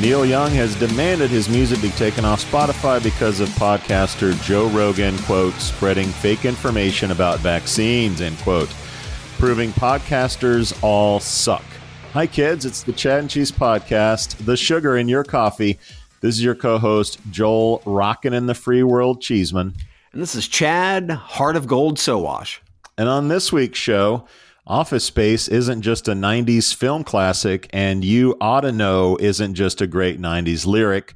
Neil Young has demanded his music be taken off Spotify because of podcaster Joe Rogan, quote, spreading fake information about vaccines, end quote, proving podcasters all suck. Hi, kids. It's the Chad and Cheese Podcast, the sugar in your coffee. This is your co host, Joel Rockin' in the Free World Cheeseman. And this is Chad, Heart of Gold Sowash. And on this week's show, Office Space isn't just a 90s film classic, and You Oughta Know isn't just a great 90s lyric.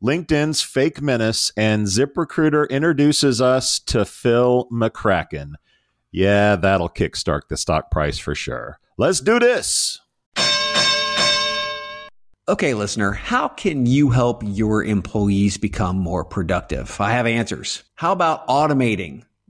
LinkedIn's Fake Menace and ZipRecruiter introduces us to Phil McCracken. Yeah, that'll kickstart the stock price for sure. Let's do this. Okay, listener, how can you help your employees become more productive? I have answers. How about automating?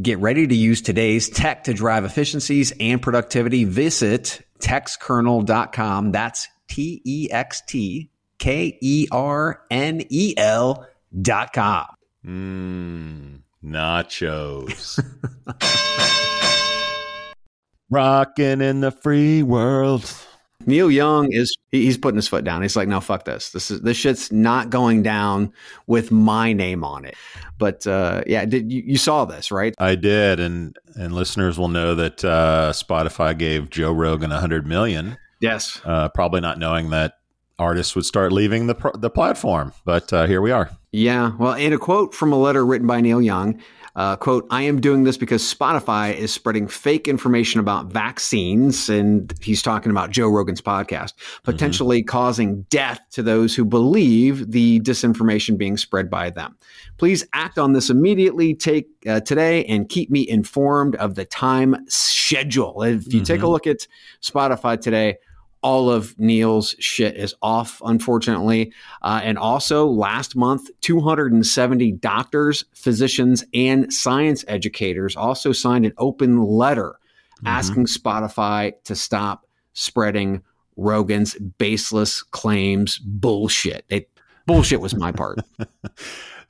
Get ready to use today's tech to drive efficiencies and productivity. Visit textkernel.com. That's T E X T K E R N E L dot com. Mmm, nachos. Rocking in the free world. Neil Young is he's putting his foot down. He's like, no, fuck this. This is this shit's not going down with my name on it. But uh, yeah, did you, you, saw this right? I did, and and listeners will know that uh, Spotify gave Joe Rogan a hundred million. Yes, uh, probably not knowing that artists would start leaving the the platform. But uh, here we are. Yeah, well, in a quote from a letter written by Neil Young, uh, quote, I am doing this because Spotify is spreading fake information about vaccines. And he's talking about Joe Rogan's podcast, potentially mm-hmm. causing death to those who believe the disinformation being spread by them. Please act on this immediately. Take uh, today and keep me informed of the time schedule. If you mm-hmm. take a mm-hmm. look at Spotify today, all of Neil's shit is off, unfortunately. Uh, and also, last month, 270 doctors, physicians, and science educators also signed an open letter mm-hmm. asking Spotify to stop spreading Rogan's baseless claims bullshit. It, bullshit was my part.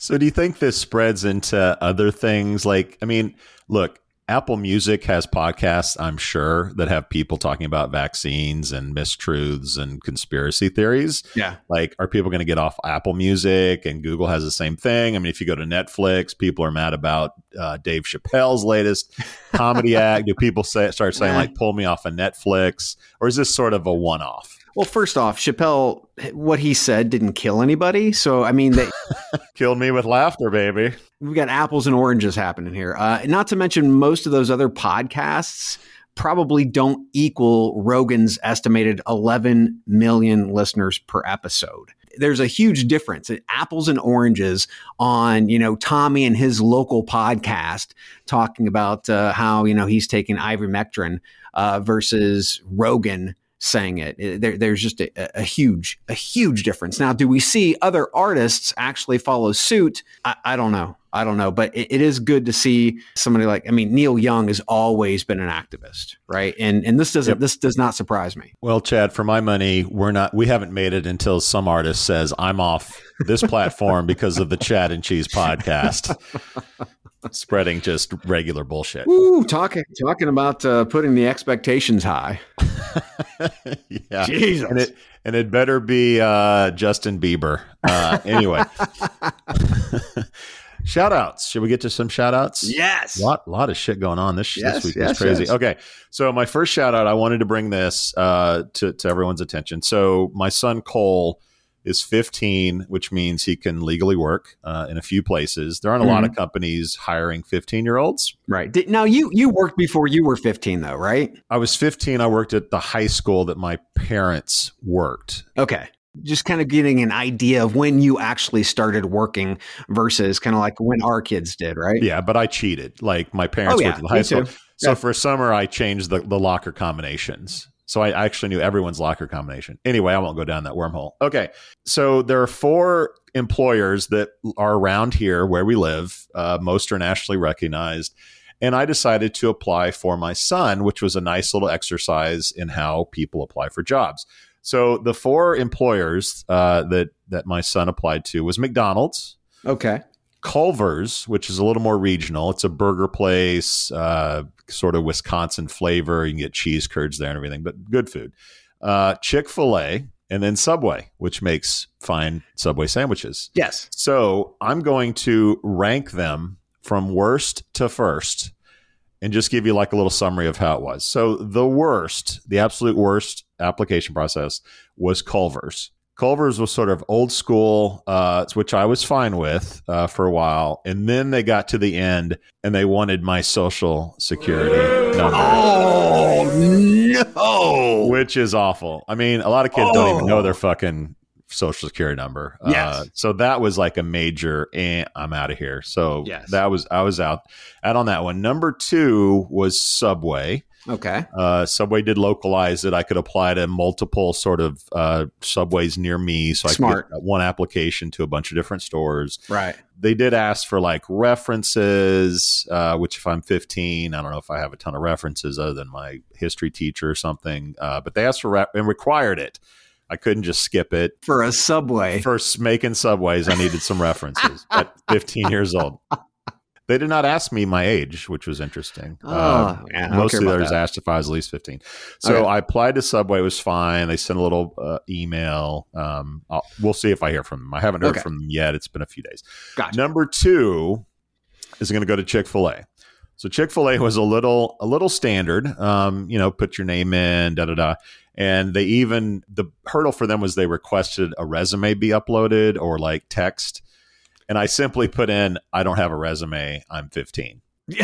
So do you think this spreads into other things? Like, I mean, look, Apple Music has podcasts, I'm sure, that have people talking about vaccines and mistruths and conspiracy theories. Yeah. Like, are people going to get off Apple Music? And Google has the same thing. I mean, if you go to Netflix, people are mad about uh, Dave Chappelle's latest comedy act. Do people say start saying Yeah. like, "Pull me off of Netflix," or is this sort of a one-off? Well, first off, Chappelle, what he said didn't kill anybody. So, I mean, they, Killed me with laughter, baby. we've got apples and oranges happening here. Uh, not to mention, most of those other podcasts probably don't equal Rogan's estimated 11 million listeners per episode. There's a huge difference. Apples and oranges on, you know, Tommy and his local podcast talking about uh, how, you know, he's taking ivermectin uh, versus Rogan saying it. There, there's just a, a huge, a huge difference. Now, do we see other artists actually follow suit? I, I don't know. I don't know, but it, it is good to see somebody like. I mean, Neil Young has always been an activist, right? And and this doesn't. Yep. This does not surprise me. Well, Chad, for my money, we're not. We haven't made it until some artist says I'm off this platform because of the Chad and Cheese podcast, spreading just regular bullshit. Woo, talking talking about uh, putting the expectations high. yeah, Jesus. and it and it better be uh, Justin Bieber. Uh, anyway, shout outs. Should we get to some shout outs? Yes. lot lot of shit going on this, Yes, this week. yes, It's crazy. yes. Okay, so my first shout out, I wanted to bring this uh, to to everyone's attention. So my son Cole is 15, which means he can legally work uh, in a few places. There aren't a Mm-hmm. lot of companies hiring 15 year olds. Right. Did, now you you worked before you were 15 though, right? I was 15. I worked at the high school that my parents worked. Okay. Just kind of getting an idea of when you actually started working versus kind of like when our kids did, right? Yeah, but I cheated. Like my parents Oh, yeah, worked at the high school. too. So Yeah. for summer, I changed the, the locker combinations. So I actually knew everyone's locker combination. Anyway, I won't go down that wormhole. Okay. So there are four employers that are around here where we live. Uh, most are nationally recognized. And I decided to apply for my son, which was a nice little exercise in how people apply for jobs. So the four employers uh, that that my son applied to was McDonald's, Okay. Culver's, which is a little more regional. It's a burger place, uh, sort of Wisconsin flavor. You can get cheese curds there and everything, but good food. Uh, Chick fil A, and then Subway, which makes fine Subway sandwiches. Yes. So I'm going to rank them from worst to first and just give you like a little summary of how it was. So the worst, the absolute worst application process was Culver's. Culver's was sort of old school, uh, which I was fine with uh, for a while. And then they got to the end and they wanted my social security number, Oh no. which is awful. I mean, a lot of kids don't even know Oh. their fucking social security number. Uh, Yes. so that was like a major, eh, I'm out of here. So Yes. that was, I was out, out on that one. Number two was Subway. Okay. Uh, Subway did localize it. I could apply to multiple sort of uh, subways near me, so I Smart. could get one application to a bunch of different stores. Right. They did ask for like references, uh, which if I'm 15, I don't know if I have a ton of references other than my history teacher or something. Uh, but they asked for rep- and required it. I couldn't just skip it. For a subway. For making subways, I needed some references at 15 years old. They did not ask me my age, which was interesting. Oh, Uh, yeah, I don't most of the others that. asked if I was at least 15. So. I applied to Subway. It was fine. They sent a little uh, email. Um, I'll, we'll see if I hear from them. I haven't heard Okay. from them yet. It's been a few days. Gotcha. Number two is going to go to Chick fil A. So Chick fil A was a little, a little standard. Um, you know, put your name in, da da da. And they even, the hurdle for them was they requested a resume be uploaded or like text. And I simply put in, I don't have a resume. I'm 15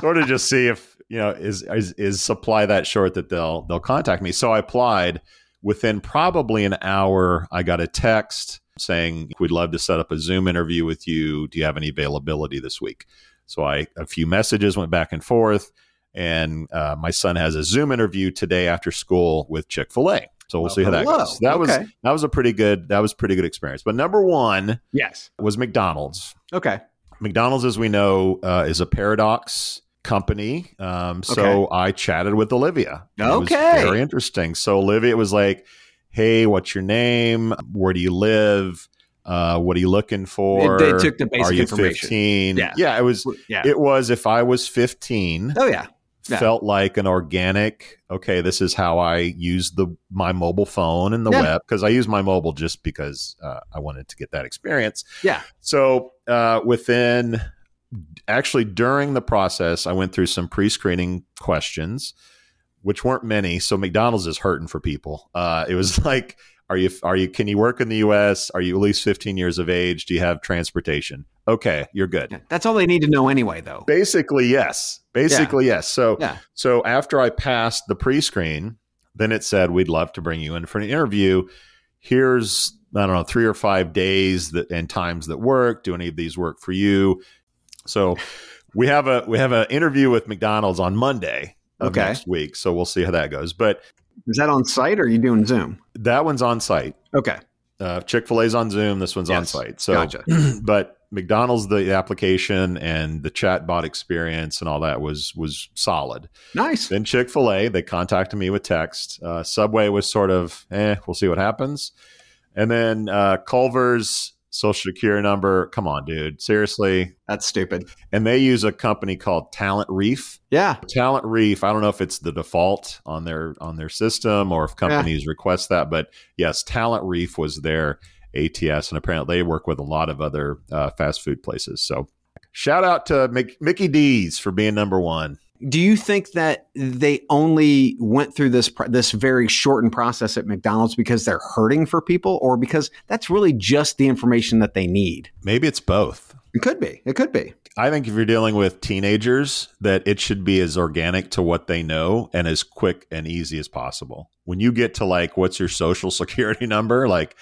sort of just see if you know is, is is supply that short that they'll they'll contact me. So I applied. Within probably an hour, I got a text saying we'd love to set up a Zoom interview with you. Do you have any availability this week? So I a few messages went back and forth, and uh, my son has a Zoom interview today after school with Chick Fil A. So we'll see how that Hello. goes. That was that was a pretty good that was pretty good experience. But number one yes. was McDonald's. Okay. McDonald's, as we know, uh, is a paradox company. Um, so I chatted with Olivia. Okay. very interesting. So Olivia was like, "Hey, what's your name? Where do you live?" Uh, what are you looking for? It- they took the basic Are you information. 15? Yeah. yeah, it was. Yeah. It was if I was 15, oh yeah. Felt like an organic. Okay, this is how I use the my mobile phone and the Yeah. web because I use my mobile just because uh, I wanted to get that experience. Yeah. So uh, within actually during the process, I went through some pre-screening questions, which weren't many. So McDonald's is hurting for people. Uh, it was like, are you are you can you work in the U.S. Are you at least 15 years of age? Do you have transportation? Okay, you're good. Yeah. That's all they need to know anyway, though. Basically, yes. Basically, yes. So Yeah. so after I passed the pre-screen, then it said we'd love to bring you in for an interview. Here's I don't know three or five days that and times that work. Do any of these work for you? So we have a we have an interview with McDonald's on Monday of Okay. next week. So we'll see how that goes. But Is that on site or are you doing Zoom? that one's on site. Okay. Uh, Chick Fil A's on Zoom. This one's on site. So Gotcha. but McDonald's the application and the chatbot experience and all that was was solid. Nice. Then Chick Fil A, they contacted me with text. Uh, Subway was sort of, eh, we'll see what happens. And then uh, Culver's social security number. Come on, dude, seriously. That's stupid. And they use a company called Talent Reef. Yeah. Talent Reef. I don't know if it's the default on their on their system or if companies request that, but yes, Talent Reef was their ATS, and apparently they work with a lot of other uh, fast food places. So. Shout out to Mick, Mickey D's for being number one. Do you think that they only went through this this very shortened process at McDonald's because they're hurting for people, or because that's really just the information that they need? Maybe it's both. It could be. It could be. I think if you're dealing with teenagers, that it should be as organic to what they know and as quick and easy as possible. When you get to like, what's your social security number? Like,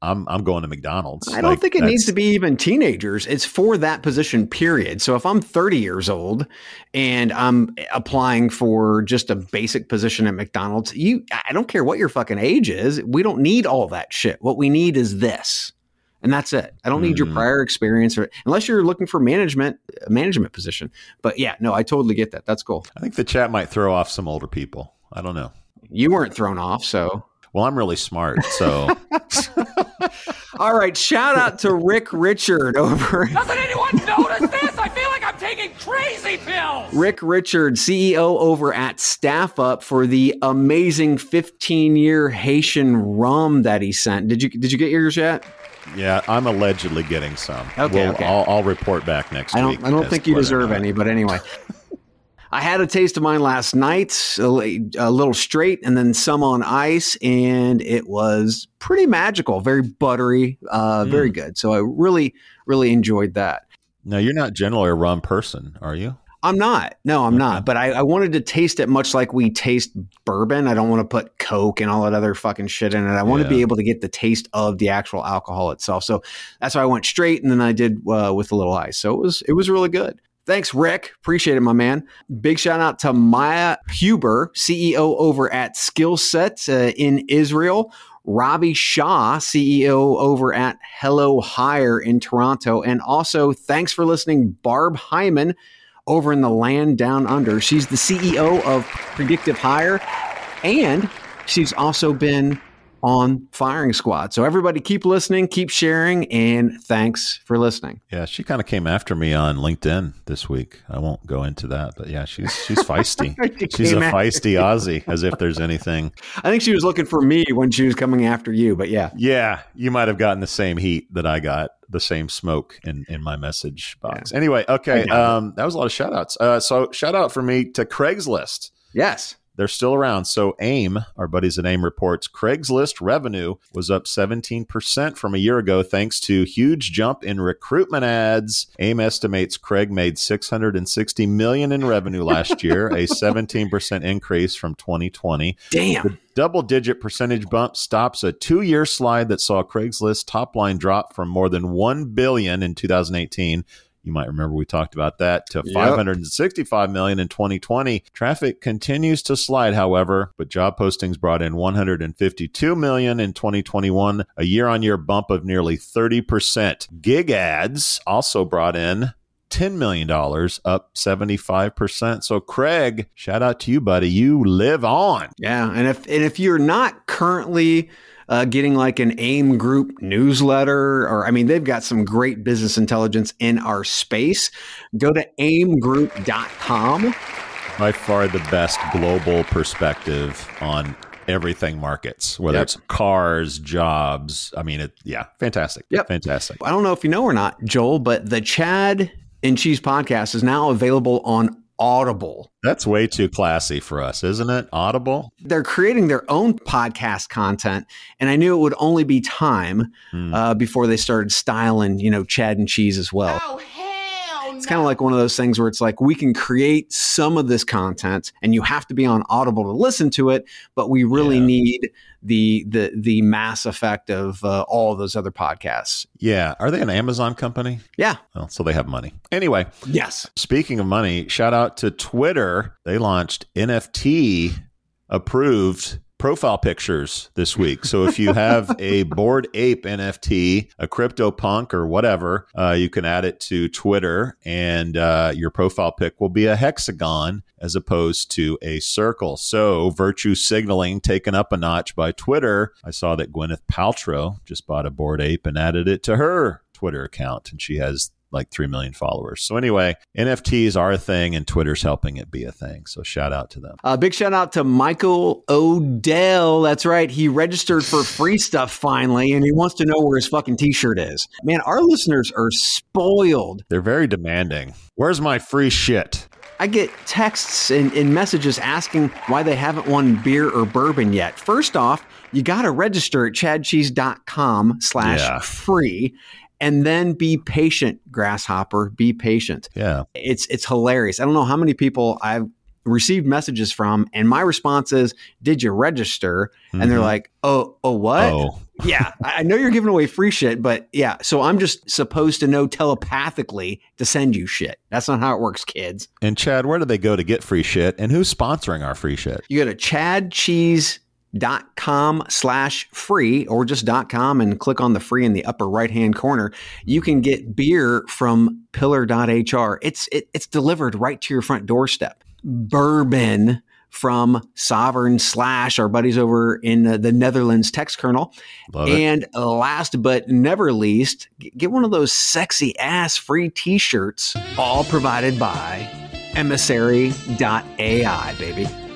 I'm I'm going to McDonald's. I don't Like, think it needs to be even teenagers. It's for that position, period. So if I'm 30 years old and I'm applying for just a basic position at McDonald's, you I don't care what your fucking age is. We don't need all that shit. What we need is this. And that's it. I don't need your Mhm. prior experience or unless you're looking for management a management position. But yeah, no, I totally get that. That's cool. I think the chat might throw off some older people. I don't know. You weren't thrown off, so Well, I'm really smart, so all right. Shout out to Rick Richard over Doesn't anyone notice this? I feel like I'm taking crazy pills. Rick Richard, CEO over at Staff Up for the amazing 15 year Haitian rum that he sent. Did you did you get yours yet? yeah, I'm allegedly getting some. Okay, We'll- okay. I'll, I'll report back next I week. don't I don't think you whether deserve any, but anyway. I had a taste of mine last night, a, a little straight, and then some on ice, and it was pretty magical, very buttery, uh, Hmm. very good. So I really, really enjoyed that. Now, you're not generally a rum person, are you? I'm not. No, I'm not. But I, I wanted to taste it much like we taste bourbon. I don't want to put Coke and all that other fucking shit in it. I want to be able to get the taste of the actual alcohol itself. So that's why I went straight, and then I did uh, with a little ice. So it was it was really good. Thanks, Rick. Appreciate it, my man. Big shout out to Maya Huber, CEO over at Skillset uh, in Israel. Robbie Shaw, CEO over at Hello Hire in Toronto. And also, thanks for listening, Barb Hyman over in the land down under. She's the CEO of Predictive Hire, and she's also been on Firing Squad. So, everybody keep listening, keep sharing, and thanks for listening. Yeah, she kind of came after me on LinkedIn this week. I won't go into that, but yeah, she's she's feisty. She she's a feisty Aussie, as if there's anything. I think she was looking for me when she was coming after you, but yeah. Yeah, you might have gotten the same heat that I got, the same smoke in in my message box. Anyway, okay, um, that was a lot of shout outs. Uh, so shout out for me to Craigslist. Yes. They're still around. So AIM, our buddies at AIM reports Craigslist revenue was up 17% from a year ago thanks to huge jump in recruitment ads. AIM estimates Craig made 660 million in revenue last year, a 17% increase from 2020. Damn. The Double digit percentage bump stops a two year slide that saw Craigslist top line drop from more than 1 billion in 2018. You might remember we talked about that to Yep. 565 million in 2020. Traffic continues to slide, however, but job postings brought in 152 million in 2021, a year-on-year bump of nearly 30%. Gig ads also brought in $10 million, up 75%. So, Craig, shout out to you, buddy. You live on. Yeah, and if and if you're not currently uh, getting like an AIM group newsletter, or I mean, they've got some great business intelligence in our space. Go to aimgroup.com. By far the best global perspective on everything markets, whether Yep. it's cars, jobs. I mean, it, yeah, fantastic. Yep. Fantastic. I don't know if you know or not, Joel, but the Chad and Cheese podcast is now available on Audible. That's way too classy for us, isn't it? Audible. They're creating their own podcast content, and I knew it would only be time Hmm. uh, before they started styling, you know, Chad and Cheese as well. Oh, hell It's kind of like one of those things where it's like we can create some of this content, and you have to be on Audible to listen to it, but we really Yeah. need the the the mass effect of uh, all of those other podcasts. Yeah. Are they an Amazon company? Yeah. Well, so they have money. Anyway, Yes. speaking of money, shout out to Twitter. They launched NFT approved profile pictures this week. So if you have a Bored Ape NFT, a crypto punk or whatever, uh, you can add it to Twitter and uh, your profile pic will be a hexagon as opposed to a circle. So virtue signaling taken up a notch by Twitter. I saw that Gwyneth Paltrow just bought a Bored Ape and added it to her Twitter account and she has like 3 million followers. So anyway, NFTs are a thing and Twitter's helping it be a thing. So shout out to them. Uh, big shout out to Michael Odell. That's right. He registered for free stuff finally, and he wants to know where his fucking t shirt is. Man, our listeners are spoiled. They're very demanding. Where's my free shit? I get texts and, and messages asking why they haven't won beer or bourbon yet. First off, you got to register at chadcheese.com slash free and then be patient, grasshopper. Be patient. Yeah. It's it's hilarious. I don't know how many people I've received messages from, and my response is, "Did you register?" And they're Mhm. like, "Oh, oh, what? Oh, yeah, I know you're giving away free shit, but yeah, so I'm just supposed to know telepathically to send you shit. That's not how it works, kids. and Chad, where do they go to get free shit? And who's sponsoring our free shit? You go to chadcheese.com slash free or just dot com and click on the free in the upper right hand corner. You can get beer from pillar.hr. It's it, it's delivered right to your front doorstep. Bourbon from Sovereign Slash, our buddies over in uh, the Netherlands Textkernel. Love it. And last but never least, get one of those sexy ass free t shirts, all provided by emissary.ai, baby.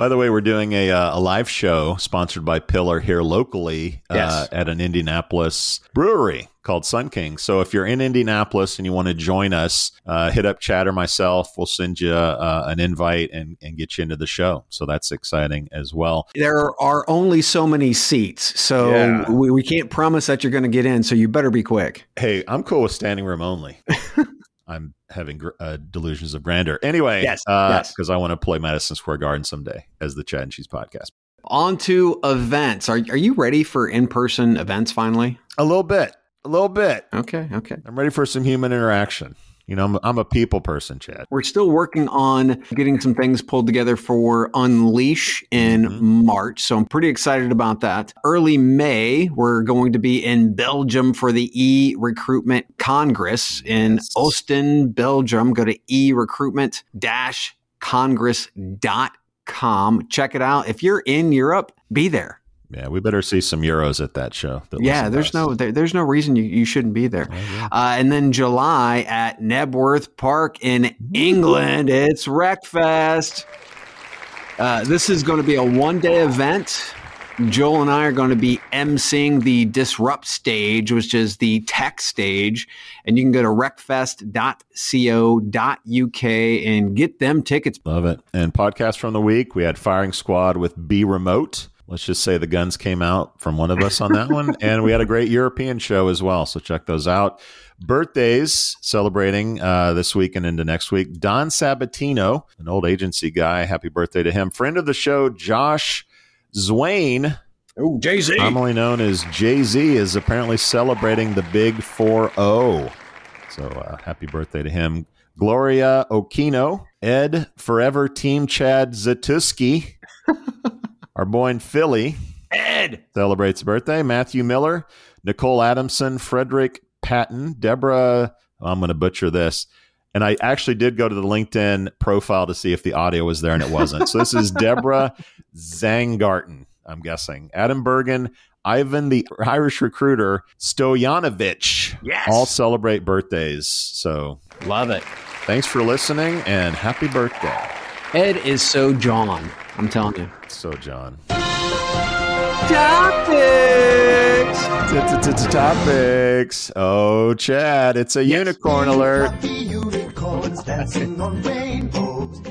By the way, we're doing a, uh, a live show sponsored by Pillar here locally uh, Yes. at an Indianapolis brewery called Sun King. So if you're in Indianapolis and you want to join us, uh, hit up Chad or myself. We'll send you uh, an invite and, and get you into the show. So that's exciting as well. There are only so many seats, so Yeah. we, we can't promise that you're going to get in, so you better be quick. Hey, I'm cool with standing room only. I'm having gr- uh, delusions of grandeur. Anyway, Yes, because yes. I want to play Madison Square Garden someday as the Chad and Cheese podcast. On to events. Are, are you ready for in person events finally? A little bit, a little bit. Okay, okay. I'm ready for some human interaction. You know, I'm, I'm a people person, Chad. We're still working on getting some things pulled together for Unleash in Mhm. March. So I'm pretty excited about that. Early May, we're going to be in Belgium for the e recruitment congress in Yes. Ostend, Belgium. Go to e recruitment congress.com. Check it out. If you're in Europe, be there. Yeah, we better see some euros at that show. that Yeah, there's no there, there's no reason you, you shouldn't be there. Oh. Uh, and then July at Knebworth Park in England, it's RecFest. Uh, this is going to be a one day event. Joel and I are going to be emceeing the Disrupt stage, which is the tech stage. And you can go to recfest.co.uk and get them tickets. Love it. And podcast from the week, we had Firing Squad with Be Remote. Let's just say the guns came out from one of us on that one. And we had a great European show as well. So check those out. Birthdays celebrating uh, this week and into next week. Don Sabatino, an old agency guy. Happy birthday to him. Friend of the show, Josh Zwain, Oh, Jay Z. commonly known as Jay Z, is apparently celebrating the big 4 0. So uh, happy birthday to him. Gloria Okino, Ed Forever Team Chad Zatuski, our boy in Philly, Ed. celebrates birthday. Matthew Miller, Nicole Adamson, Frederick Patton, Deborah. Oh, I'm going to butcher this. And I actually did go to the LinkedIn profile to see if the audio was there, and it wasn't. so this is Deborah Zangarten. I'm guessing. Adam Bergen, Ivan the Irish recruiter, Stojanovic. Yes. All celebrate birthdays. So Love it. thanks for listening and happy birthday. Ed is so John. I'm telling you. So, John. Topics. Topics. Oh, Chad, it's a unicorn alert.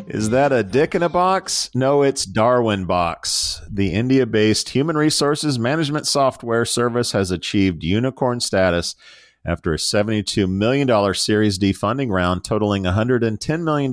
Is that a dick in a box? No, it's Darwinbox. The India based human resources management software service has achieved unicorn status after a $72 million Series D funding round totaling $110 million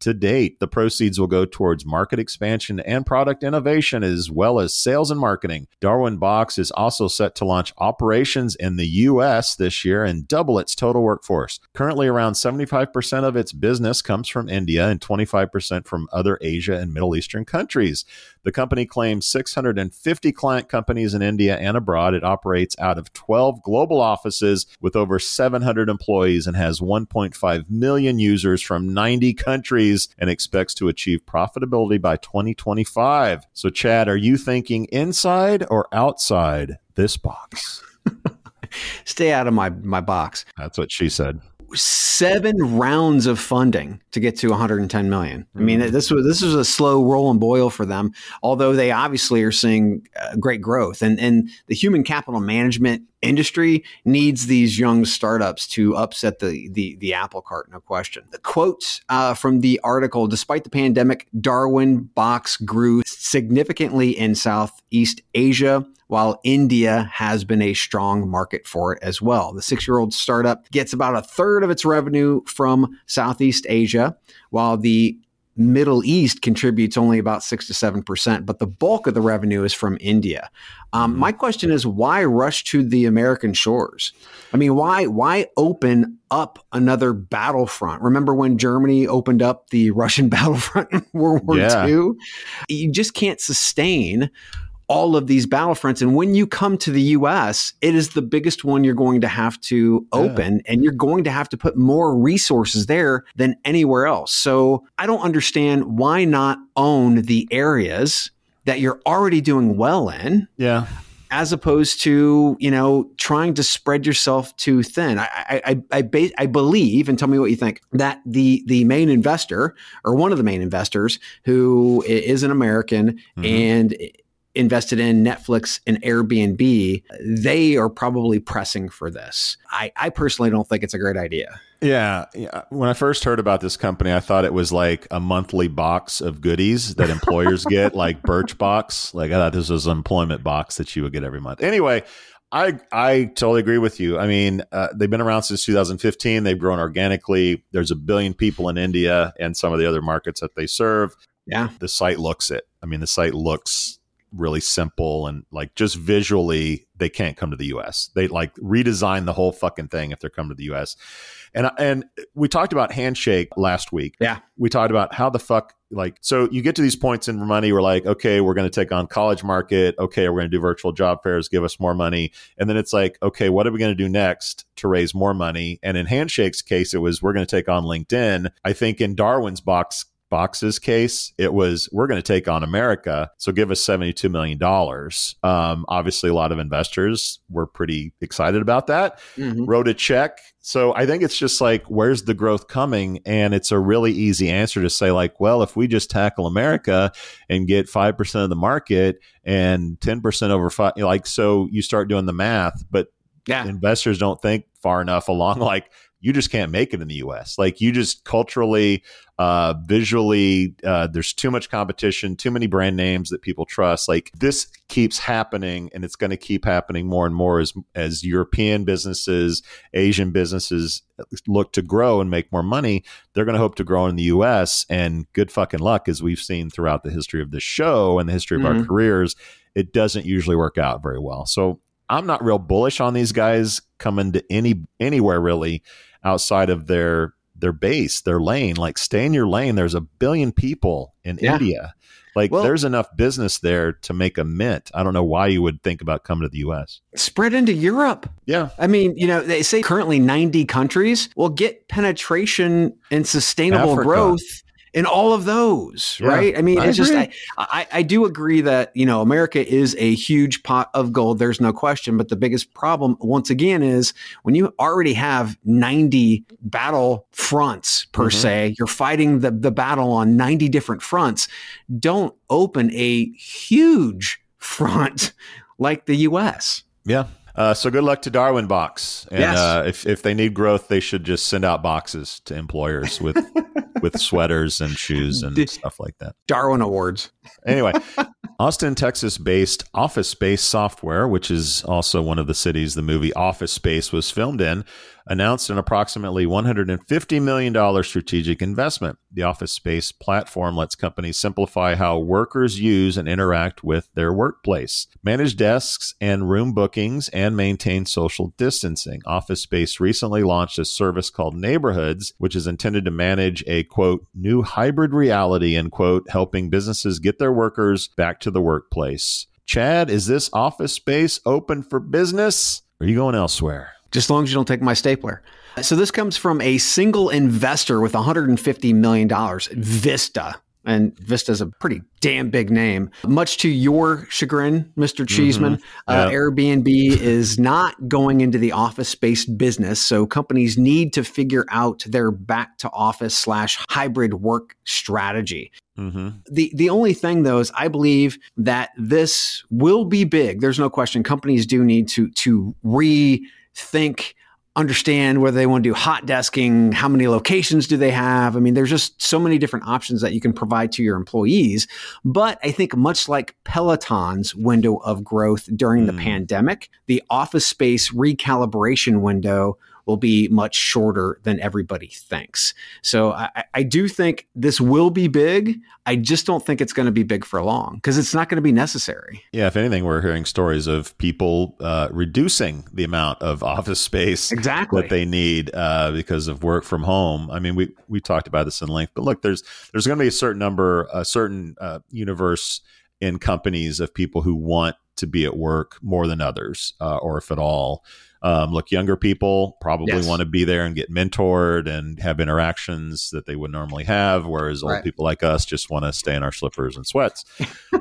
to date. The proceeds will go towards market expansion and product innovation, as well as sales and marketing. Darwinbox is also set to launch operations in the U.S. this year and double its total workforce. Currently, around 75% of its business comes from India and 25% from other Asia and Middle Eastern countries. The company claims 650 client companies in India and abroad. It operates out of 12 global offices with over 700 employees and has 1.5 million users from 90 countries and expects to achieve profitability by 2025. So, Chad, are you thinking inside or outside this box? Stay out of my, my box. That's what she said. Seven rounds of funding to get to 110 million. I mean, this was this was a slow roll and boil for them. Although they obviously are seeing uh, great growth, and and the human capital management industry needs these young startups to upset the the, the apple cart, no question. The quotes uh, from the article: Despite the pandemic, Darwin Box grew significantly in Southeast Asia while India has been a strong market for it as well. The six year old startup gets about a third of its revenue from Southeast Asia, while the Middle East contributes only about six to seven percent, but the bulk of the revenue is from India. Um, my question is, why rush to the American shores? I mean, why why open up another battlefront? Remember when Germany opened up the Russian battlefront in World War Yeah. II? You just can't sustain all of these battlefronts. And when you come to the US, it is the biggest one you're going to have to open, and you're going to have to put more resources there than anywhere else. So I don't understand why not own the areas that you're already doing well in Yeah. as opposed to you know trying to spread yourself too thin. I I I, I, ba- I believe, and tell me what you think, that the the main investor or one of the main investors who is an American Mhm. and invested in Netflix and Airbnb, they are probably pressing for this. I, I personally don't think it's a great idea. Yeah, yeah. When I first heard about this company, I thought it was like a monthly box of goodies that employers get, like Birchbox. Like I thought this was an employment box that you would get every month. Anyway, I I totally agree with you. I mean, uh, they've been around since 2015. They've grown organically. There's a billion people in India and some of the other markets that they serve. Yeah. The site looks it. I mean, the site looks really simple and like just visually they can't come to the US. They like redesign the whole fucking thing if they're coming to the US. And uh, and we talked about handshake last week. Yeah. We talked about how the fuck like so you get to these points in money we're like okay we're going to take on college market okay we're going to do virtual job fairs give us more money and then it's like okay what are we going to do next to raise more money and in handshake's case it was we're going to take on linkedin i think in darwin's box box's case it was we're going to take on america so give us 72 million dollars um, obviously a lot of investors were pretty excited about that wrote a check. So I think it's just like, where's the growth coming? And it's a really easy answer to say, like, well, if we just tackle America and get 5% of the market and 10% over five, like, so you start doing the math, but Yeah. investors don't think far enough along. Like, you just can't make it in the US. Like, you just culturally, uh, visually, uh, there's too much competition, too many brand names that people trust. Like, this keeps happening and it's going to keep happening more and more as, as European businesses, Asian businesses look to grow and make more money. They're going to hope to grow in the US. And good fucking luck, as we've seen throughout the history of the show and the history of our Mhm. careers, it doesn't usually work out very well. So I'm not real bullish on these guys coming to any anywhere really outside of their their base, their lane. Like stay in your lane. There's a billion people in Yeah. India. Like Well- there's enough business there to make a mint. I don't know why you would think about coming to the US. Spread into Europe. Yeah. I mean, you know, they say currently 90 countries. Well, get penetration and sustainable Africa. growth in all of those, Yeah, right? I mean, I it's just. I, I I do agree that you know America is a huge pot of gold. There's no question. But the biggest problem, once again, is when you already have 90 battle fronts per Mhm. se. You're fighting the the battle on 90 different fronts. Don't open a huge front like the U.S. Yeah. Uh, so good luck to Darwinbox. And Yes. uh, if if they need growth, they should just send out boxes to employers with with sweaters and shoes and stuff like that. Darwin Awards. Anyway, Austin, Texas based Office Space Software, which is also one of the cities the movie Office Space was filmed in, announced an approximately $150 million strategic investment. The Office Space platform lets companies simplify how workers use and interact with their workplace, manage desks and room bookings, and maintain social distancing. Office Space recently launched a service called Neighborhoods, which is intended to manage a quote, new hybrid reality, end quote, helping businesses get their workers back to the workplace. Chad, is this office space open for business? Are you going elsewhere? Just as long as you don't take my stapler. So this comes from a single investor with 150 million dollars, Vista. And Vista's a pretty damn big name. Much to your chagrin, Mr. Cheeseman, uh, Airbnb is not going into the office space business. So companies need to figure out their back to office slash hybrid work strategy. Mm-hmm. The the only thing though is I believe that this will be big. There's no question. Companies do need to to rethink, understand whether they want to do hot desking, how many locations do they have. I mean, there's just so many different options that you can provide to your employees. But I think much like Peloton's window of growth during the Mm. pandemic, the office space recalibration window will be much shorter than everybody thinks. So I, I- do think this will be big. I just don't think it's going to be big for long because it's not going to be necessary. Yeah, if anything, we're hearing stories of people uh, reducing the amount of office space Exactly. that they need uh, because of work from home. I mean, we we talked about this in length, but look, there's there's going to be a certain number, a certain uh, universe in companies of people who want to be at work more than others, uh, or if at all. Um, look, younger people probably Yes. want to be there and get mentored and have interactions that they would normally have, whereas old Right. people like us just want to stay in our slippers and sweats.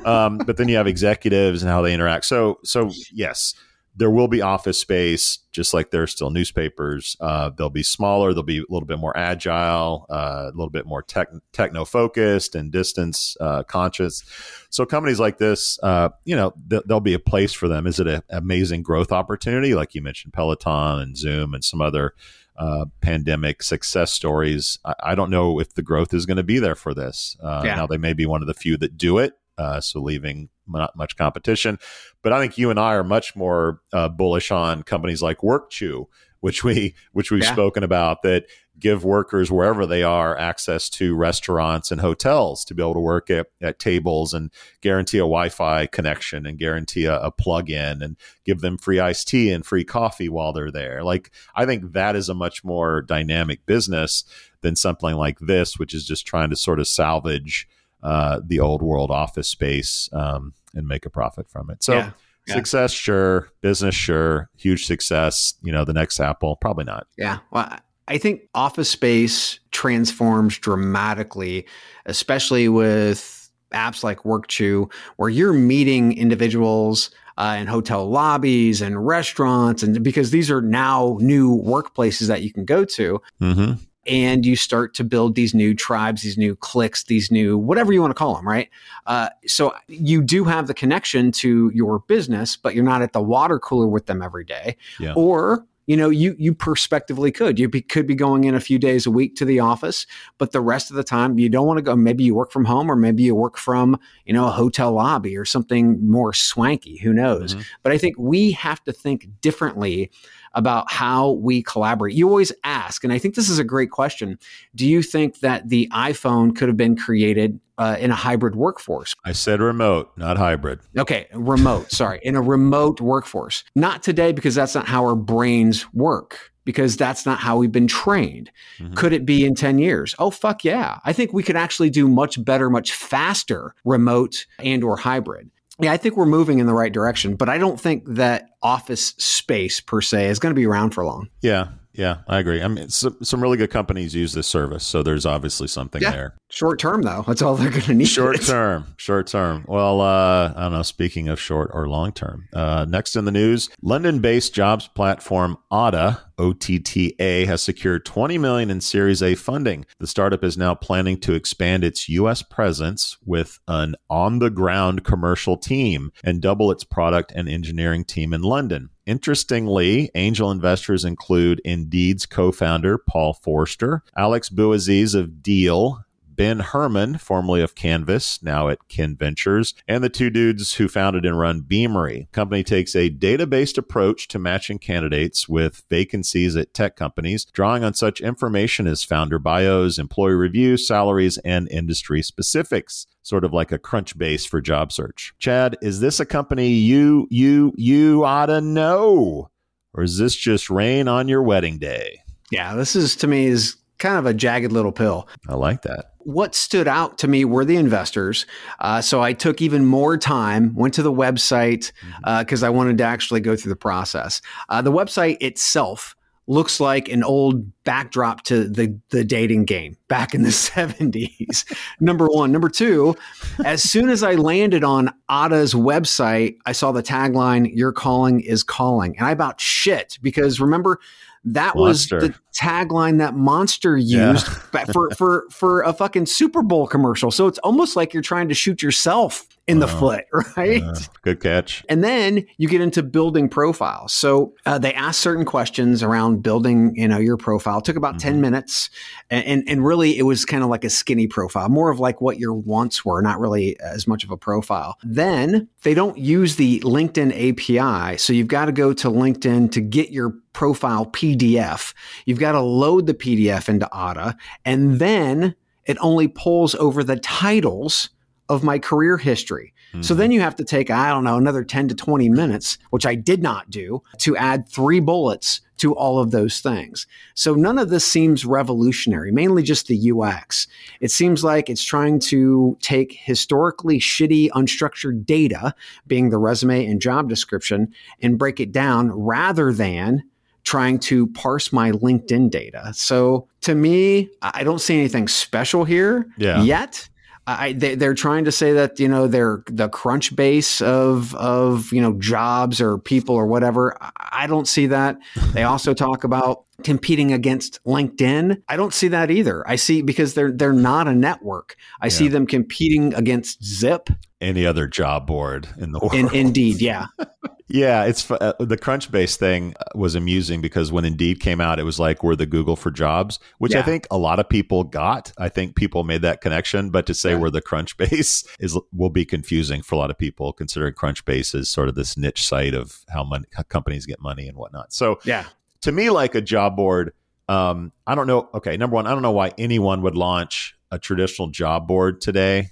um, but then you have executives and how they interact. So, so yes, there will be office space, just like there's still newspapers. Uh, they'll be smaller. They'll be a little bit more agile, uh, a little bit more tech, techno focused and distance uh, conscious. So companies like this, uh, you know, th- there'll be a place for them. Is it an amazing growth opportunity, like you mentioned, Peloton and Zoom and some other uh, pandemic success stories? I, I don't know if the growth is going to be there for this. Uh, Yeah. Now they may be one of the few that do it, uh, so leaving not much competition. But I think you and I are much more uh, bullish on companies like WorkChew, which we which we've Yeah. spoken about that give workers wherever they are access to restaurants and hotels to be able to work at, at tables and guarantee a Wi-Fi connection and guarantee a, a plug-in and give them free iced tea and free coffee while they're there. Like I think that is a much more dynamic business than something like this, which is just trying to sort of salvage uh, the old world office space um, and make a profit from it. So Yeah. Yeah. success, sure. Business, sure. Huge success. You know, the next Apple, probably not. Yeah. Well, I- think office space transforms dramatically, especially with apps like WorkChew, where you're meeting individuals uh, in hotel lobbies and restaurants, and because these are now new workplaces that you can go to. Mm-hmm. And you start to build these new tribes, these new cliques, these new whatever you want to call them, right? Uh, so you do have the connection to your business, but you're not at the water cooler with them every day. Yeah. Or you know, you you prospectively could. You be, could be going in a few days a week to the office, but the rest of the time you don't want to go. Maybe you work from home, or maybe you work from you know a hotel lobby or something more swanky. Who knows? Mhm. But I think we have to think differently about how we collaborate. You always ask, and I think this is a great question. Do you think that the iPhone could have been created uh, in a hybrid workforce? I said remote, not hybrid. Okay, remote, sorry, in a remote workforce. Not today because that's not how our brains work. Because that's not how we've been trained. Mhm. Could it be in 10 years? Oh, fuck yeah. I think we could actually do much better, much faster remote and or hybrid. Yeah, I think we're moving in the right direction, but I don't think that office space per se is going to be around for long. Yeah. Yeah, I agree. I mean, some, some really good companies use this service, so there's obviously something Yeah. there. Short term though, that's all they're going to need. Short term, short term. Well, uh, I don't know. Speaking of short or long term, uh, next in the news, London-based jobs platform OTTA OTTA has secured 20 million in Series A funding. The startup is now planning to expand its U.S. presence with an on-the-ground commercial team and double its product and engineering team in London. Interestingly, angel investors include Indeed's co-founder Paul Forster, Alex Bouaziz of Deel, Ben Herman, formerly of Canvas, now at Kin Ventures, and the two dudes who founded and run Beamery. Company takes a data-based approach to matching candidates with vacancies at tech companies, drawing on such information as founder bios, employee reviews, salaries, and industry specifics. Sort of like a Crunchbase for job search. Chad, is this a company you you you ought to know? Or is this just rain on your wedding day? Yeah, this is to me is kind of a jagged little pill. I like that. What stood out to me were the investors. Uh, so I took even more time, went to the website because I wanted to actually go through the process. Uh, the website itself looks like an old backdrop to the the dating game back in the 70s. Number one. Number two, as soon as I landed on Otta's website, I saw the tagline, Your calling is calling. And I about shit because remember, that Monster. was the tagline that Monster used ba- for, for, for a fucking Super Bowl commercial. So it's almost like you're trying to shoot yourself in the foot, right? Uh, good catch. And then you get into building profiles. So uh, they ask certain questions around building, you know, your profile. It took about 10 minutes. And, and, and really it was kind of like a skinny profile, more of like what your wants were, not really as much of a profile. Then they don't use the LinkedIn API. So you've got to go to LinkedIn to get your profile PDF. You've got to load the PDF into Otta. And then it only pulls over the titles of my career history. So mm-hmm. then you have to take, I don't know, another 10 to 20 minutes, which I did not do, to add three bullets to all of those things. So none of this seems revolutionary, mainly just the UX. It seems like it's trying to take historically shitty, unstructured data, being the resume and job description, and break it down rather than trying to parse my LinkedIn data. So to me, I don't see anything special here Yeah. yet. I, they, they're trying to say that you know they're the Crunchbase of of you know jobs or people or whatever. I don't see that. They also talk about competing against LinkedIn. I don't see that either. I see because they're they're not a network. I see them competing against Zip Any other job board in the world? and Indeed. Yeah, Yeah, it's uh, the Crunchbase thing was amusing because when Indeed came out, it was like we're the Google for jobs, which I think a lot of people got. I think people made that connection, but to say Yeah. we're the Crunchbase is will be confusing for a lot of people, considering Crunchbase is sort of this niche site of how, mon- how companies get money and whatnot. So yeah, to me, like a job board, um, I don't know. Okay, number one, I don't know why anyone would launch a traditional job board today.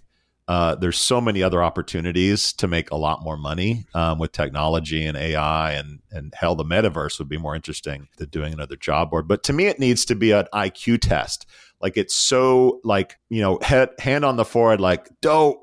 Uh, there's so many other opportunities to make a lot more money um, with technology and AI, and and hell, the metaverse would be more interesting than doing another job board. But to me, it needs to be an IQ test. Like it's so like you know head hand on the forehead, like dope.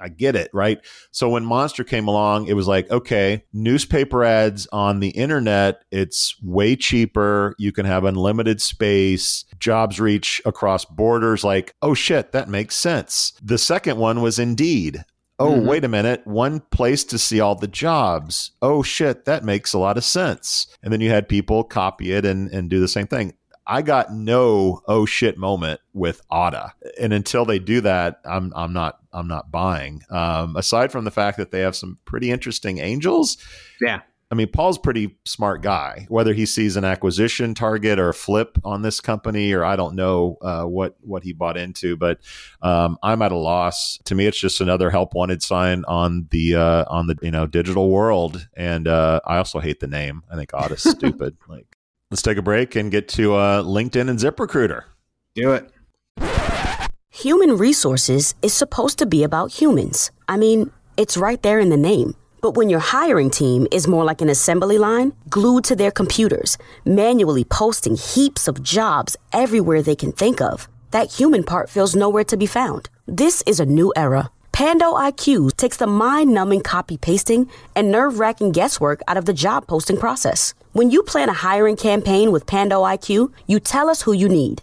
I get it, right? So when Monster came along, it was like, okay, newspaper ads on the internet, it's way cheaper. You can have unlimited space, jobs reach across borders. Like, oh shit, that makes sense. The second one was Indeed. Oh, Mhm. wait a minute. One place to see all the jobs. Oh shit, that makes a lot of sense. And then you had people copy it and, and do the same thing. I got no oh shit moment with Otta. and until they do that, I'm I'm not I'm not buying. Um, aside from the fact that they have some pretty interesting angels, yeah. I mean, Paul's a pretty smart guy. Whether he sees an acquisition target or a flip on this company, or I don't know uh, what what he bought into, but um, I'm at a loss. To me, it's just another help wanted sign on the uh, on the you know digital world. And uh, I also hate the name. I think Odd is stupid. Like, let's take a break and get to uh, LinkedIn and ZipRecruiter. Do it. Human resources is supposed to be about humans. I mean, it's right there in the name. But when your hiring team is more like an assembly line, glued to their computers, manually posting heaps of jobs everywhere they can think of, that human part feels nowhere to be found. This is a new era. Pando IQ takes the mind numbing copy pasting and nerve wracking guesswork out of the job posting process. When you plan a hiring campaign with Pando IQ, you tell us who you need.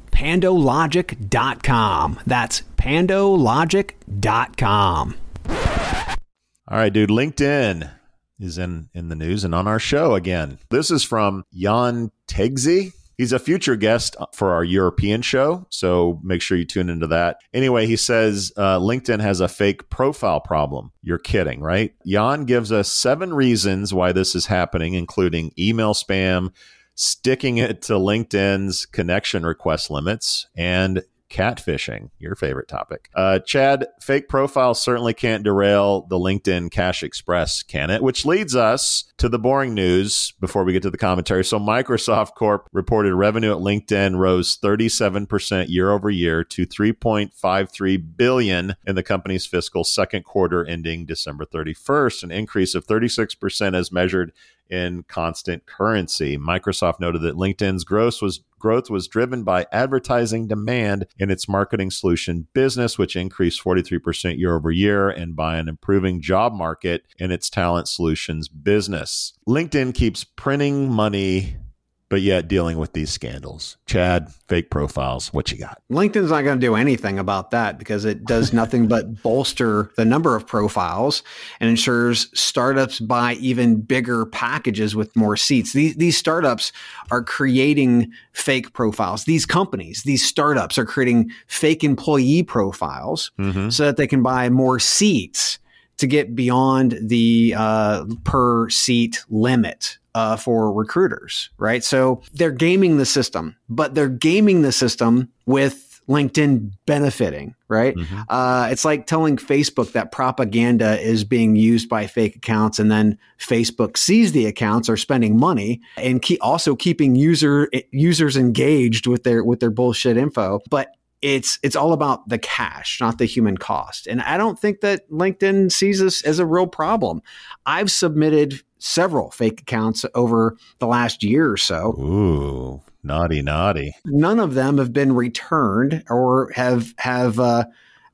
pandologic.com. That's pandologic.com. All right, dude. LinkedIn is in in the news and on our show again. This is from Jan Tegze. He's a future guest for our European show, so make sure you tune into that. Anyway, he says uh, LinkedIn has a fake profile problem. You're kidding, right? Jan gives us seven reasons why this is happening, including email spam, sticking it to LinkedIn's connection request limits, and catfishing, your favorite topic. Uh, Chad, fake profiles certainly can't derail the LinkedIn Cash Express, can it? Which leads us to the boring news before we get to the commentary. So, Microsoft Corp reported revenue at LinkedIn rose 37% year over year to 3.53 billion in the company's fiscal second quarter ending December 31st, an increase of 36% as measured in constant currency. Microsoft noted that LinkedIn's growth was growth was driven by advertising demand in its marketing solution business, which increased 43% year over year, and by an improving job market in its talent solutions business. LinkedIn keeps printing money but yet dealing with these scandals. Chad, fake profiles, what you got? LinkedIn's not going to do anything about that because it does nothing but bolster the number of profiles and ensures startups buy even bigger packages with more seats. These, these startups are creating fake profiles. These companies, these startups are creating fake employee profiles mm-hmm. so that they can buy more seats to get beyond the uh, per seat limit uh, for recruiters, right? So they're gaming the system, but they're gaming the system with LinkedIn benefiting, right? Mm-hmm. Uh, it's like telling Facebook that propaganda is being used by fake accounts, and then Facebook sees the accounts are spending money and keep, also keeping user users engaged with their with their bullshit info. But it's it's all about the cash, not the human cost. And I don't think that LinkedIn sees this as a real problem. I've submitted several fake accounts over the last year or so. Ooh, naughty, naughty. None of them have been returned or have have uh,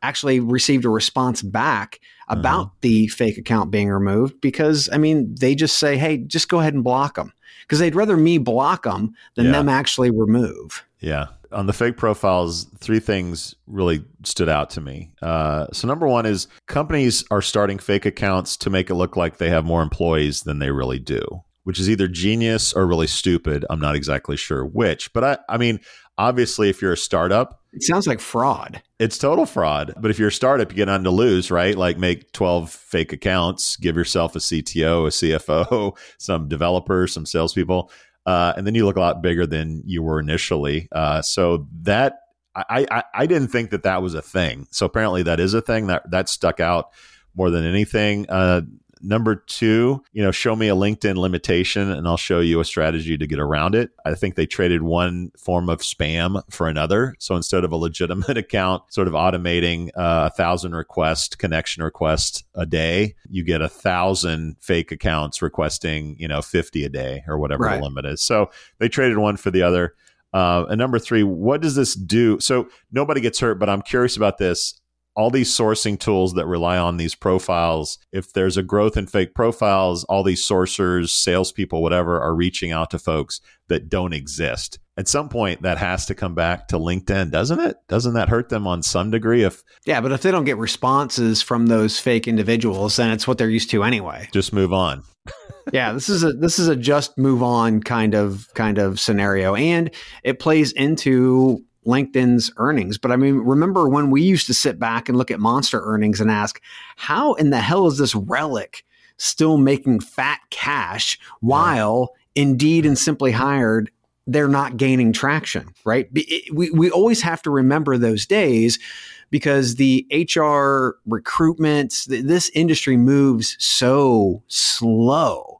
actually received a response back about uh-huh. the fake account being removed because I mean they just say, "Hey, just go ahead and block them," because they'd rather me block them than yeah. them actually remove. Yeah on the fake profiles, three things really stood out to me. Uh, so, number one is companies are starting fake accounts to make it look like they have more employees than they really do, which is either genius or really stupid. I'm not exactly sure which, but I, I mean, obviously, if you're a startup, it sounds like fraud. It's total fraud. But if you're a startup, you get on to lose, right? Like make 12 fake accounts, give yourself a CTO, a CFO, some developers, some salespeople uh, and then you look a lot bigger than you were initially. Uh, so that I, I, I didn't think that that was a thing. So apparently that is a thing that that stuck out more than anything. Uh, Number two, you know, show me a LinkedIn limitation and I'll show you a strategy to get around it. I think they traded one form of spam for another. So instead of a legitimate account, sort of automating uh, a thousand request connection requests a day, you get a thousand fake accounts requesting, you know, 50 a day or whatever right. the limit is. So they traded one for the other. Uh, and number three, what does this do? So nobody gets hurt, but I'm curious about this all these sourcing tools that rely on these profiles, if there's a growth in fake profiles, all these sourcers, salespeople, whatever, are reaching out to folks that don't exist. At some point, that has to come back to LinkedIn, doesn't it? Doesn't that hurt them on some degree? If yeah, but if they don't get responses from those fake individuals, then it's what they're used to anyway. Just move on. yeah, this is a this is a just move on kind of kind of scenario, and it plays into LinkedIn's earnings. But I mean, remember when we used to sit back and look at monster earnings and ask, how in the hell is this relic still making fat cash while Indeed and Simply Hired they're not gaining traction, right? We, we always have to remember those days because the HR recruitment, this industry moves so slow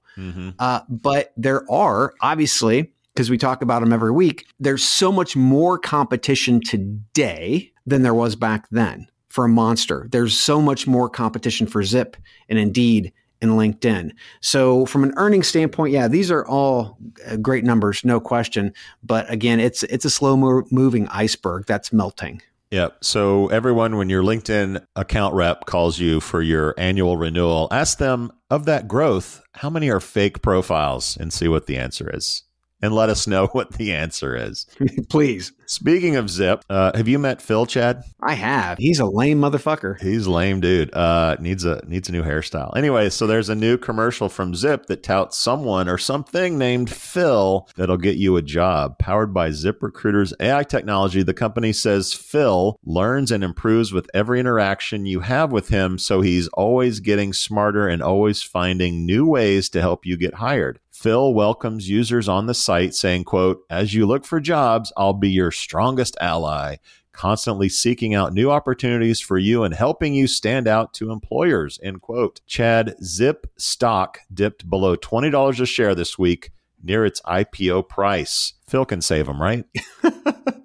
Uh, but there are obviously, because we talk about them every week, there's so much more competition today than there was back then for a monster. There's so much more competition for Zip and Indeed and LinkedIn. So from an earnings standpoint, yeah, these are all uh, great numbers, no question. But again, it's it's a slow moving iceberg that's melting. Yep. So everyone, when your LinkedIn account rep calls you for your annual renewal, ask them of that growth, how many are fake profiles and see what the answer is. And let us know what the answer is. Please. Speaking of Zip, uh, have you met Phil, Chad? I have. He's a lame motherfucker. He's lame, dude. Uh, needs a needs a new hairstyle. Anyway, so there's a new commercial from Zip that touts someone or something named Phil that'll get you a job. Powered by ZipRecruiter's AI technology, the company says Phil learns and improves with every interaction you have with him, so he's always getting smarter and always finding new ways to help you get hired. Phil welcomes users on the site saying, quote, as you look for jobs, I'll be your strongest ally, constantly seeking out new opportunities for you and helping you stand out to employers, end quote. Chad, Zip stock dipped below $20 a share this week near its IPO price. Phil can save them, right?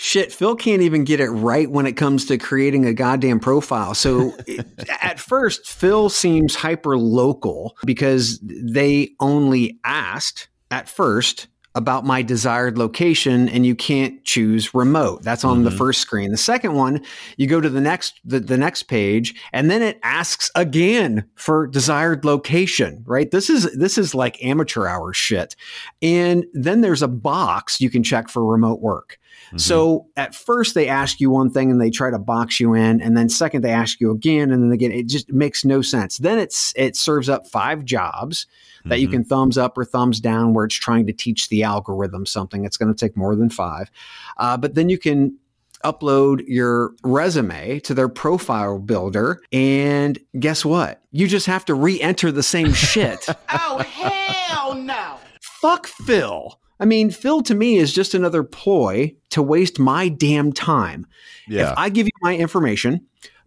Shit, Phil can't even get it right when it comes to creating a goddamn profile. So it, at first, Phil seems hyper local because they only asked at first about my desired location and you can't choose remote. That's on the mm-hmm. first screen. The second one, you go to the next the, the next page and then it asks again for desired location, right? This is this is like amateur hour shit. And then there's a box you can check for remote work. So at first they ask you one thing and they try to box you in, and then second they ask you again, and then again it just makes no sense. Then it's it serves up five jobs that you can thumbs up or thumbs down where it's trying to teach the algorithm something. It's going to take more than five, uh, but then you can upload your resume to their profile builder, and guess what? You just have to re-enter the same shit. Oh, hell no! fuck Phil. I mean, Phil to me is just another ploy to waste my damn time. Yeah. If I give you my information,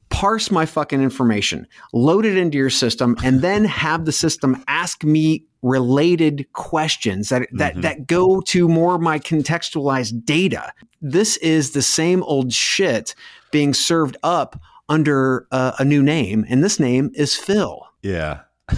parse my fucking information, load it into your system, and then have the system ask me related questions that that that go to more of my contextualized data. This is the same old shit being served up under uh, a new name, and this name is Phil. Yeah.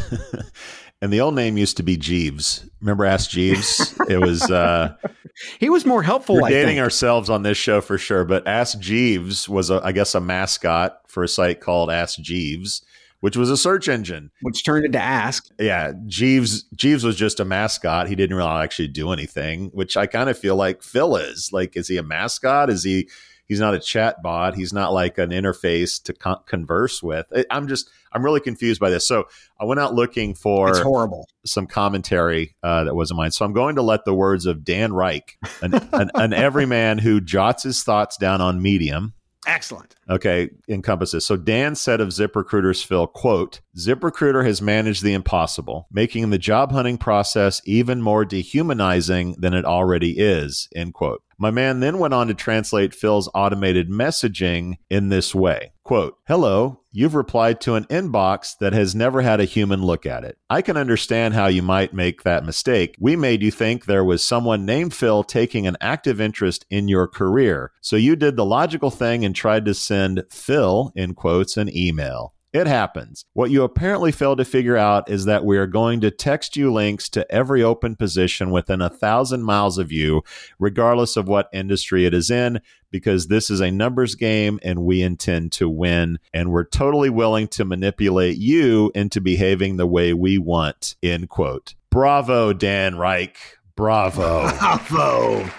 and the old name used to be Jeeves. Remember Ask Jeeves? it was uh He was more helpful. we're dating ourselves on this show for sure, but Ask Jeeves was a, I guess a mascot for a site called Ask Jeeves, which was a search engine. which turned into ask. Yeah, Jeeves Jeeves was just a mascot. He didn't really actually do anything, which I kind of feel like Phil is. Like is he a mascot? Is he he's not a chat bot. He's not like an interface to con- converse with. I'm just I'm really confused by this. So I went out looking for It's horrible. some commentary uh, that wasn't mine. So I'm going to let the words of Dan Reich, an, an, an everyman who jots his thoughts down on Medium, Excellent. okay, encompasses. So Dan said of ZipRecruiter's Phil, quote, ZipRecruiter has managed the impossible, making the job hunting process even more dehumanizing than it already is, end quote. My man then went on to translate Phil's automated messaging in this way. Quote, Hello, you've replied to an inbox that has never had a human look at it. I can understand how you might make that mistake. We made you think there was someone named Phil taking an active interest in your career. So you did the logical thing and tried to send Phil, in quotes, an email. It happens. What you apparently failed to figure out is that we are going to text you links to every open position within a thousand miles of you, regardless of what industry it is in, because this is a numbers game and we intend to win. And we're totally willing to manipulate you into behaving the way we want. End quote. Bravo, Dan Reich. Bravo. Bravo.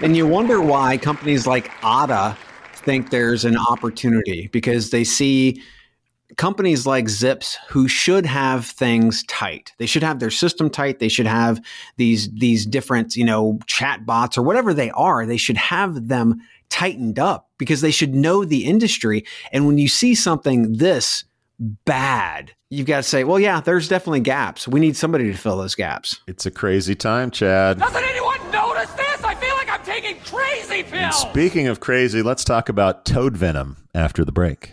and you wonder why companies like Otta think there's an opportunity because they see companies like Zips who should have things tight. They should have their system tight. They should have these these different, you know, chat bots or whatever they are. They should have them tightened up because they should know the industry. And when you see something this bad, you've got to say, well, yeah, there's definitely gaps. We need somebody to fill those gaps. it's a crazy time, Chad. Doesn't anyone notice this? I feel like I'm taking crazy pills. Speaking of crazy, let's talk about toad venom after the break.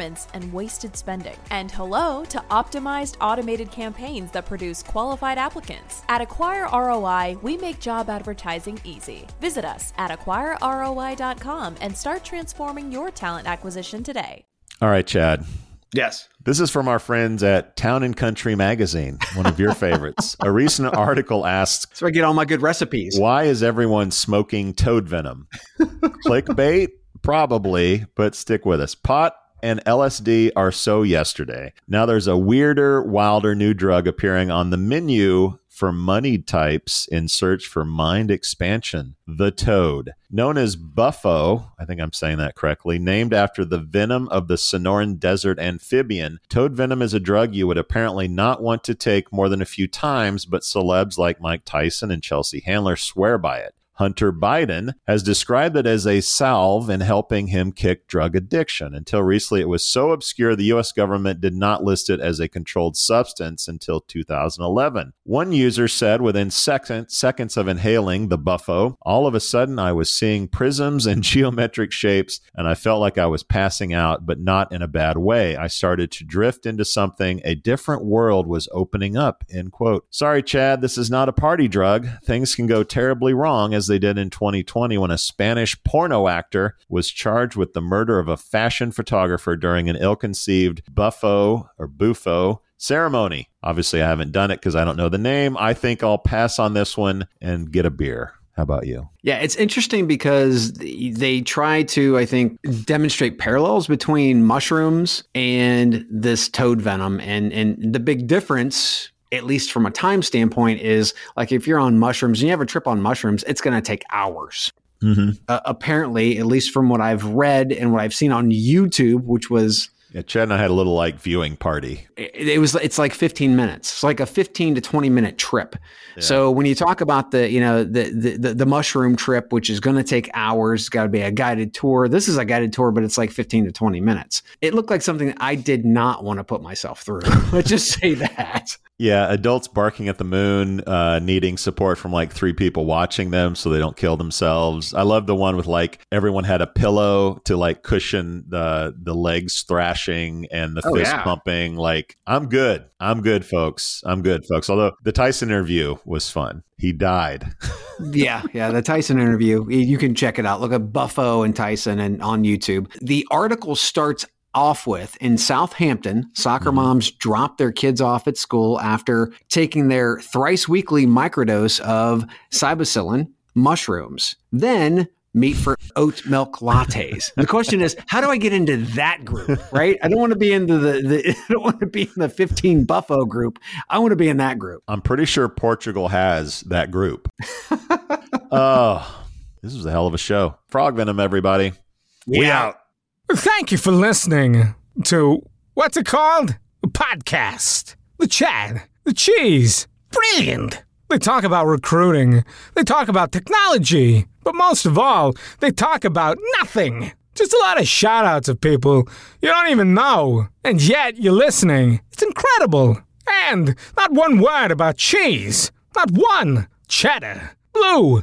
and wasted spending. And hello to optimized automated campaigns that produce qualified applicants. At Acquire ROI, we make job advertising easy. Visit us at acquireroi.com and start transforming your talent acquisition today. All right, Chad. Yes. This is from our friends at Town and Country Magazine, one of your favorites. A recent article asks So I get all my good recipes. Why is everyone smoking toad venom? Clickbait? Probably, but stick with us. Pot and LSD are so yesterday. Now there's a weirder, wilder new drug appearing on the menu for moneyed types in search for mind expansion. The toad, known as Bufo, I think I'm saying that correctly, named after the venom of the Sonoran Desert amphibian. Toad venom is a drug you would apparently not want to take more than a few times, but celebs like Mike Tyson and Chelsea Handler swear by it. Hunter Biden has described it as a salve in helping him kick drug addiction. Until recently, it was so obscure the U.S. government did not list it as a controlled substance until 2011. One user said within second, seconds of inhaling the bufo, all of a sudden I was seeing prisms and geometric shapes, and I felt like I was passing out, but not in a bad way. I started to drift into something. A different world was opening up. End quote. Sorry, Chad, this is not a party drug. Things can go terribly wrong as they did in 2020 when a Spanish porno actor was charged with the murder of a fashion photographer during an ill conceived bufo or bufo ceremony. Obviously, I haven't done it because I don't know the name. I think I'll pass on this one and get a beer. How about you? Yeah, it's interesting because they try to, I think, demonstrate parallels between mushrooms and this toad venom. And and the big difference at least from a time standpoint, is like if you're on mushrooms and you have a trip on mushrooms, it's going to take hours. Mm-hmm. Uh, apparently, at least from what I've read and what I've seen on YouTube, which was yeah, Chad and I had a little like viewing party. It, it, was it's like 15 minutes. It's like a 15 to 20 minute trip. Yeah. So when you talk about the you know the the the, the mushroom trip, which is going to take hours, it's got to be a guided tour. This is a guided tour, but it's like 15 to 20 minutes. It looked like something I did not want to put myself through. Let's just say that. Yeah, adults barking at the moon, uh, needing support from like three people watching them so they don't kill themselves. I love the one with like everyone had a pillow to like cushion the the legs thrashing and the oh, fist yeah. pumping. Like I'm good, I'm good, folks. I'm good, folks. Although the Tyson interview was fun. He died. yeah, yeah. The Tyson interview, you can check it out. Look at Bufo and Tyson and on YouTube. The article starts off with in Southampton, soccer mm-hmm. moms drop their kids off at school after taking their thrice weekly microdose of psilocybin mushrooms. Then meet for oat milk lattes. The question is, how do I get into that group? Right? I don't want to be into the, the I don't want to be in the 15 Bufo group. I want to be in that group. I'm pretty sure Portugal has that group. oh, this was a hell of a show. Frog venom, everybody. Yeah. We out. Thank you for listening to what's it called? A podcast. The Chad. The Cheese. Brilliant. They talk about recruiting. They talk about technology. But most of all, they talk about nothing. Just a lot of shout outs of people you don't even know. And yet you're listening. It's incredible. And not one word about cheese. Not one. Cheddar. Blue